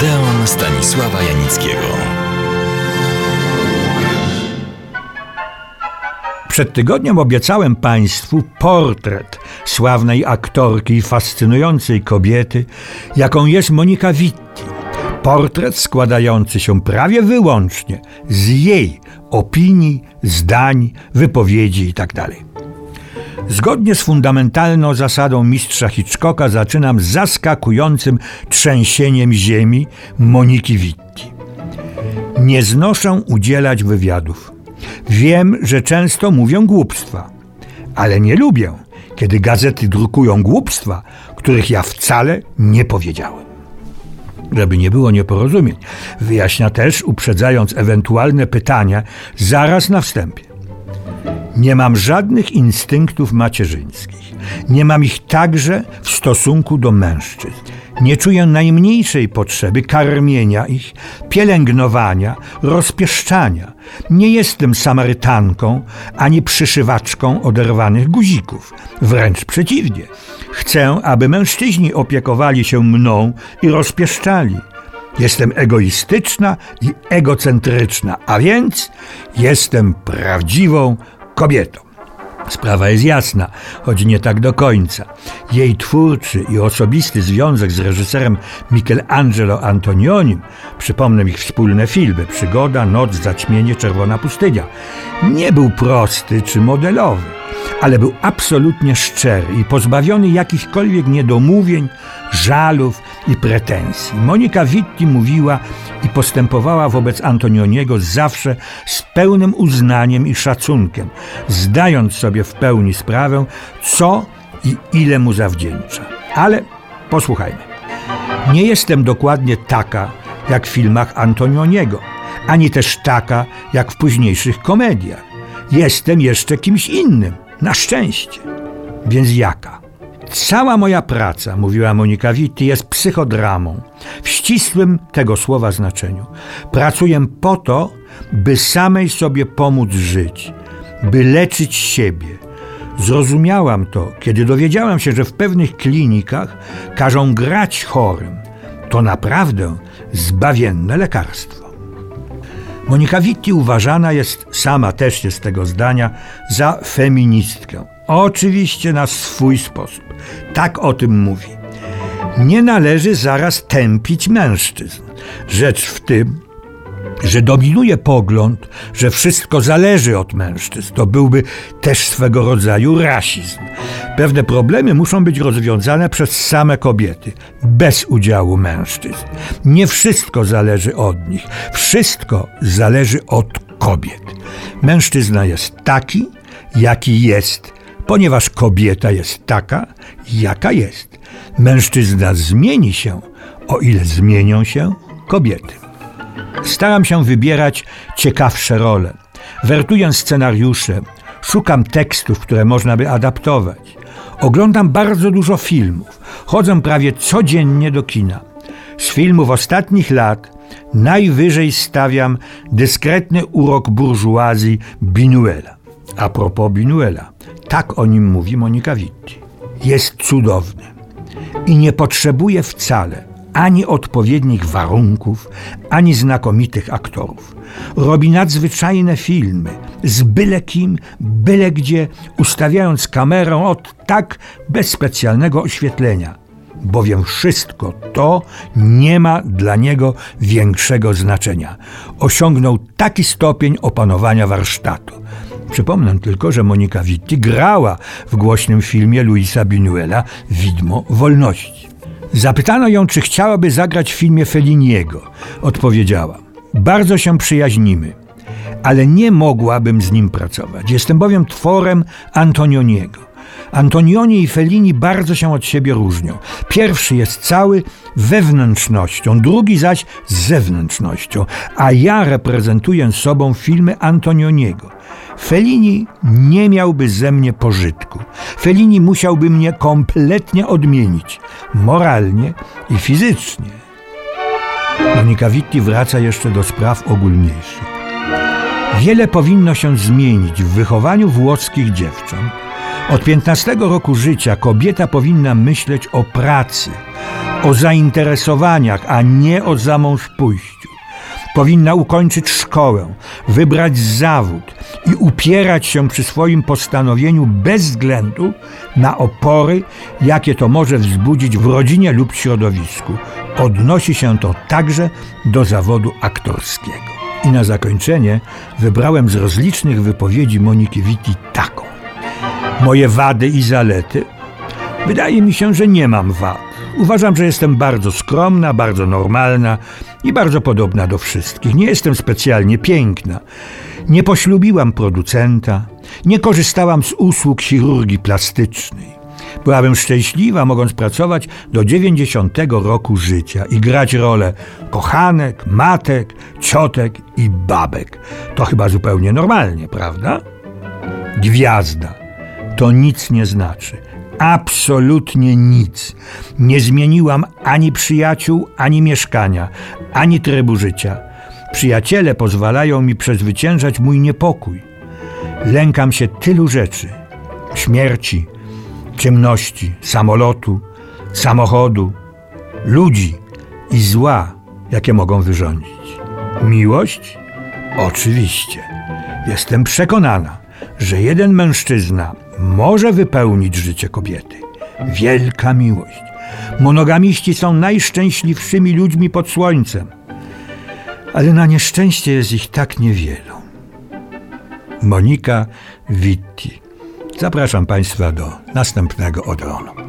Odeon Stanisława Janickiego. Przed tygodniem obiecałem Państwu portret sławnej aktorki i fascynującej kobiety, jaką jest Monika Witti. Portret składający się prawie wyłącznie z jej opinii, zdań, wypowiedzi itd. Zgodnie z fundamentalną zasadą mistrza Hitchcocka zaczynam zaskakującym trzęsieniem ziemi Moniki Witti. Nie znoszę udzielać wywiadów. Wiem, że często mówią głupstwa, ale nie lubię, kiedy gazety drukują głupstwa, których ja wcale nie powiedziałem. Żeby nie było nieporozumień, wyjaśnia też, uprzedzając ewentualne pytania zaraz na wstępie. Nie mam żadnych instynktów macierzyńskich. Nie mam ich także w stosunku do mężczyzn. Nie czuję najmniejszej potrzeby karmienia ich, pielęgnowania, rozpieszczania. Nie jestem Samarytanką ani przyszywaczką oderwanych guzików. Wręcz przeciwnie. Chcę, aby mężczyźni opiekowali się mną i rozpieszczali. Jestem egoistyczna i egocentryczna, a więc jestem prawdziwą kobietą. Sprawa jest jasna, choć nie tak do końca. Jej twórczy i osobisty związek z reżyserem Michelangelo Antonionim, przypomnę ich wspólne filmy Przygoda, Noc, Zaćmienie, Czerwona Pustynia, nie był prosty czy modelowy, ale był absolutnie szczery i pozbawiony jakichkolwiek niedomówień, żalów i pretensji. Monika Witti mówiła i postępowała wobec Antonioniego zawsze z pełnym uznaniem i szacunkiem, zdając sobie w pełni sprawę, co i ile mu zawdzięcza. Ale posłuchajmy. Nie jestem dokładnie taka, jak w filmach Antonioniego, ani też taka, jak w późniejszych komediach. Jestem jeszcze kimś innym, na szczęście. Więc jaka? Cała moja praca, mówiła Monika Witti, jest psychodramą. W ścisłym tego słowa znaczeniu. Pracuję po to, by samej sobie pomóc żyć, by leczyć siebie. Zrozumiałam to, kiedy dowiedziałam się, że w pewnych klinikach każą grać chorym. To naprawdę zbawienne lekarstwo. Monika Witti uważana jest, sama też jest tego zdania, za feministkę. Oczywiście na swój sposób. Tak o tym mówi. Nie należy zaraz tępić mężczyzn. Rzecz w tym, że dominuje pogląd, że wszystko zależy od mężczyzn. To byłby też swego rodzaju rasizm. Pewne problemy muszą być rozwiązane przez same kobiety, bez udziału mężczyzn. Nie wszystko zależy od nich, wszystko zależy od kobiet. Mężczyzna jest taki, jaki jest, ponieważ kobieta jest taka, jaka jest. Mężczyzna zmieni się, o ile zmienią się kobiety. Staram się wybierać ciekawsze role. Wertuję scenariusze, szukam tekstów, które można by adaptować. Oglądam bardzo dużo filmów. Chodzę prawie codziennie do kina. Z filmów ostatnich lat najwyżej stawiam dyskretny urok burżuazji Binuela. A propos Binuela, tak o nim mówi Monika Witti. Jest cudowny i nie potrzebuje wcale ani odpowiednich warunków, ani znakomitych aktorów. Robi nadzwyczajne filmy z byle kim, byle gdzie, ustawiając kamerę od tak bez specjalnego oświetlenia, bowiem wszystko to nie ma dla niego większego znaczenia. Osiągnął taki stopień opanowania warsztatu. Przypomnę tylko, że Monika Witti grała w głośnym filmie Luisa Binuela Widmo Wolności. Zapytano ją, czy chciałaby zagrać w filmie Feliniego. Odpowiedziała: Bardzo się przyjaźnimy, ale nie mogłabym z nim pracować. Jestem bowiem tworem Antonioniego. Antonioni i Fellini bardzo się od siebie różnią. Pierwszy jest cały wewnętrznością, drugi zaś zewnętrznością, a ja reprezentuję sobą filmy Antonioniego. Fellini nie miałby ze mnie pożytku. Fellini musiałby mnie kompletnie odmienić, moralnie i fizycznie. Monika Witti wraca jeszcze do spraw ogólniejszych. Wiele powinno się zmienić w wychowaniu włoskich dziewcząt. Od 15 roku życia kobieta powinna myśleć o pracy, o zainteresowaniach, a nie o zamąż pójściu. Powinna ukończyć szkołę, wybrać zawód i upierać się przy swoim postanowieniu bez względu na opory, jakie to może wzbudzić w rodzinie lub środowisku. Odnosi się to także do zawodu aktorskiego. I na zakończenie wybrałem z rozlicznych wypowiedzi Moniki Witti taką. Moje wady i zalety? Wydaje mi się, że nie mam wad. Uważam, że jestem bardzo skromna, bardzo normalna i bardzo podobna do wszystkich. Nie jestem specjalnie piękna. Nie poślubiłam producenta, nie korzystałam z usług chirurgii plastycznej. Byłabym szczęśliwa, mogąc pracować do 90 roku życia i grać rolę kochanek, matek, ciotek i babek. To chyba zupełnie normalnie, prawda? Gwiazda to nic nie znaczy. Absolutnie nic. Nie zmieniłam ani przyjaciół, ani mieszkania, ani trybu życia. Przyjaciele pozwalają mi przezwyciężać mój niepokój. Lękam się tylu rzeczy: śmierci, ciemności, samolotu, samochodu, ludzi i zła, jakie mogą wyrządzić. Miłość? Oczywiście. Jestem przekonana, że jeden mężczyzna może wypełnić życie kobiety. Wielka miłość. Monogamiści są najszczęśliwszymi ludźmi pod słońcem. Ale na nieszczęście jest ich tak niewielu. Monika Witti. Zapraszam Państwa do następnego Odeonu.